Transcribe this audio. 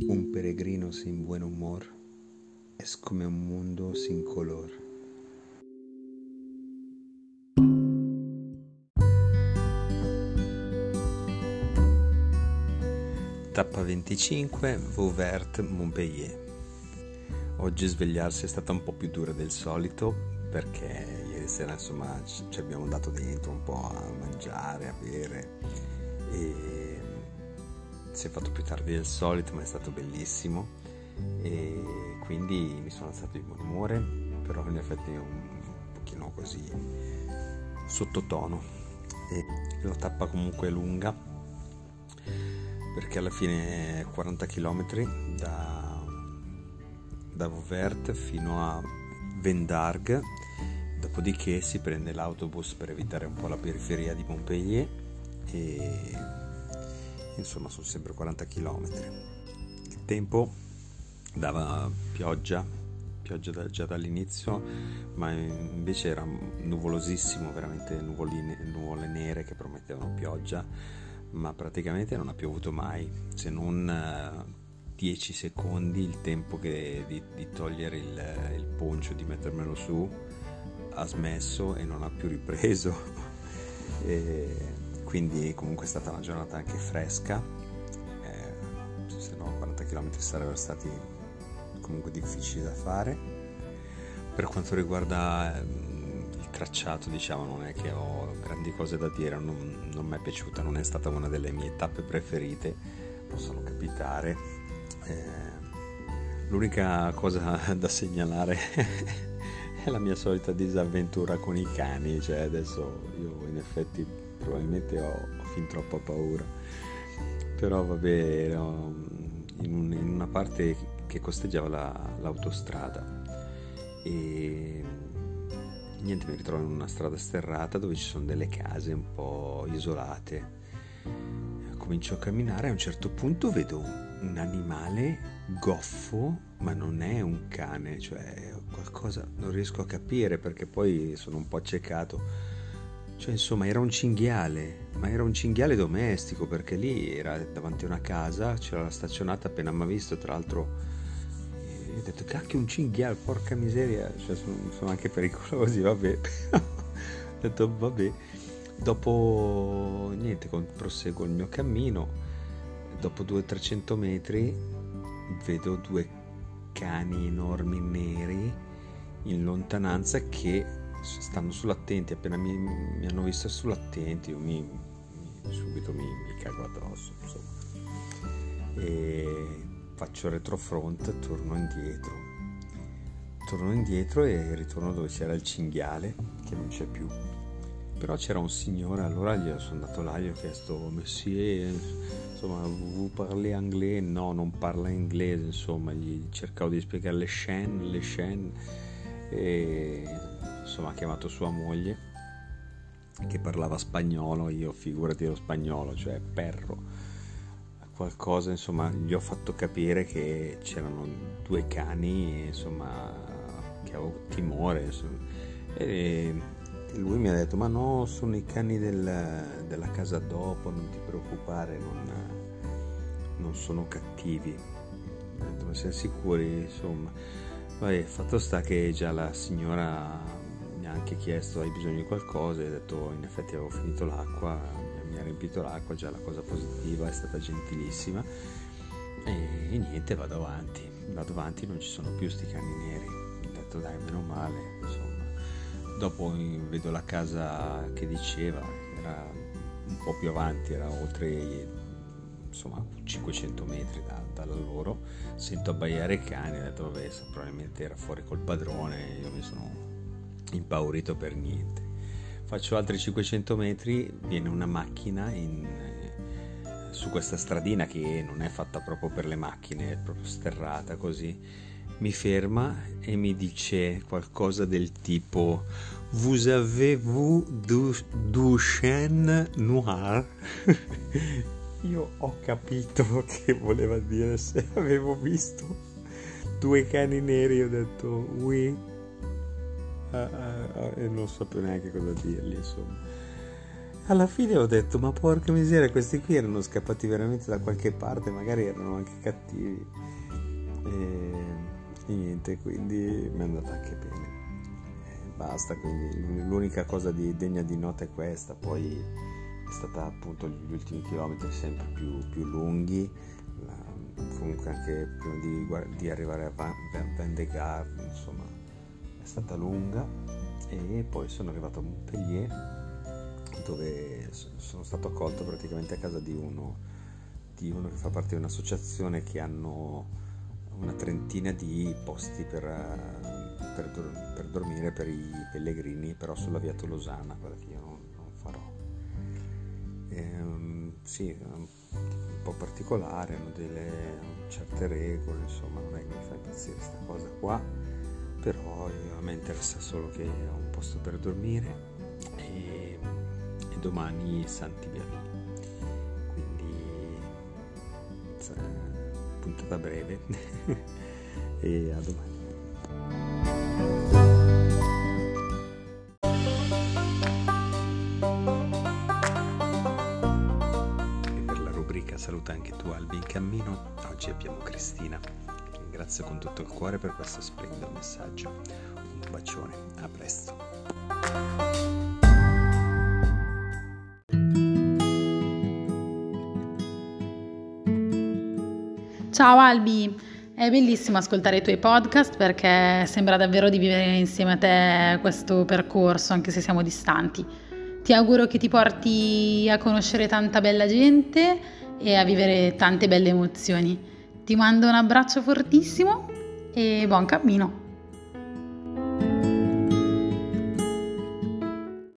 Un peregrino sin buen humor es come un mundo sin color. Tappa 25, Vauvert, Montpellier. Oggi svegliarsi è stata un po' più dura del solito perché ieri sera insomma ci abbiamo dato dentro un po' a mangiare, a bere e si è fatto più tardi del solito ma è stato bellissimo. E quindi mi sono alzato di buon umore però in effetti un pochino così sottotono. E la tappa comunque è lunga perché alla fine 40 km da, da Vauvert fino a Vendargue dopodiché si prende l'autobus per evitare un po' la periferia di Montpellier e insomma sono sempre 40 km. Il tempo dava pioggia, pioggia da, già dall'inizio, ma invece era nuvolosissimo, veramente nuvoline, nuvole nere che promettevano pioggia, ma praticamente non ha piovuto mai, se non 10 secondi il tempo che, di, di, togliere il, il poncio, di mettermelo su, ha smesso e non ha più ripreso. e quindi comunque è stata una giornata anche fresca, eh, se no 40 km sarebbero stati comunque difficili da fare. Per quanto riguarda ehm, il tracciato, diciamo, non è che ho grandi cose da dire, non, non mi è piaciuta, non è stata una delle mie tappe preferite, possono capitare. Eh, l'unica cosa da segnalare è la mia solita disavventura con i cani, cioè adesso io in effetti probabilmente ho, ho fin troppa paura, però vabbè, ero in, un, in una parte che costeggiava la, l'autostrada e niente, mi ritrovo in una strada sterrata dove ci sono delle case un po' isolate. Comincio a camminare a un certo punto vedo un animale goffo, ma non è un cane, cioè qualcosa non riesco a capire perché poi sono un po' accecato. Cioè, insomma, era un cinghiale, ma era un cinghiale domestico perché lì era davanti a una casa, c'era la staccionata appena mi ha visto, tra l'altro ho detto cacchio un cinghiale, porca miseria, cioè, sono, sono anche pericolosi, vabbè. ho detto vabbè. Dopo niente, proseguo il mio cammino, dopo 200-300 metri vedo due cani enormi neri in lontananza che stanno sull'attenti, appena mi, mi hanno visto sull'attenti, io mi, mi, subito mi, cago addosso, insomma. E faccio retrofront, torno indietro. Torno indietro e ritorno dove c'era il cinghiale, che non c'è più. Però c'era un signore, allora gli sono andato là, gli ho chiesto, Messie, insomma, vous parlez anglais? No, non parla inglese, insomma, gli cercavo di spiegare le chaîne, le chaîne, e insomma ha chiamato sua moglie che parlava spagnolo, io figurati lo spagnolo, cioè perro, qualcosa, insomma, gli ho fatto capire che c'erano due cani, insomma, che avevo timore, insomma, e lui mi ha detto ma no sono i cani del, della casa dopo non ti preoccupare non, non sono cattivi. Ho detto ma siamo sicuri? Insomma. Vabbè, fatto sta che già la signora anche chiesto hai bisogno di qualcosa? E ho detto in effetti avevo finito l'acqua mi ha riempito l'acqua già la cosa positiva è stata gentilissima. E, e niente vado avanti. Vado avanti non ci sono più sti cani neri. Ho detto dai meno male insomma. Dopo vedo la casa che diceva, era un po' più avanti, era oltre insomma 500 metri da, da loro, sento abbaiare i cani, ho detto vabbè probabilmente era fuori col padrone, io mi sono impaurito per niente. Faccio altri 500 metri, viene una macchina in, su questa stradina che non è fatta proprio per le macchine, è proprio sterrata così mi ferma e mi dice qualcosa del tipo Vous avez-vous du, du chien noir? Io ho capito che voleva dire se avevo visto due cani neri, ho detto oui. Uh, uh, uh, e non più neanche cosa dirgli, insomma. alla fine ho detto ma porca miseria questi qui erano scappati veramente da qualche parte magari erano anche cattivi e, e niente quindi mi è andata anche bene e basta quindi l'unica cosa di, degna di nota è questa poi è stata appunto gli ultimi chilometri sempre più, più lunghi la, comunque anche prima di, di arrivare a Van, Van de Gare insomma stata lunga e poi sono arrivato a Montpellier dove sono stato accolto praticamente a casa di uno, di uno che fa parte di un'associazione che hanno una trentina di posti per, per, per dormire per i pellegrini, però sulla via Tolosana, quella che io non, non farò. E, um, sì, un po' particolare, hanno delle certe regole, insomma, non è che mi fa impazzire questa cosa qua, però a me interessa solo che ho un posto per dormire e domani Santi Biavini. Quindi puntata breve e a domani. E per la rubrica Saluta anche tu Albi in cammino, oggi abbiamo Cristina. Ringrazio con tutto il cuore per questo splendido messaggio. Un bacione, a presto. Ciao Albi, è bellissimo ascoltare i tuoi podcast perché sembra davvero di vivere insieme a te questo percorso, anche se siamo distanti. Ti auguro che ti porti a conoscere tanta bella gente e a vivere tante belle emozioni. Ti mando un abbraccio fortissimo e buon cammino!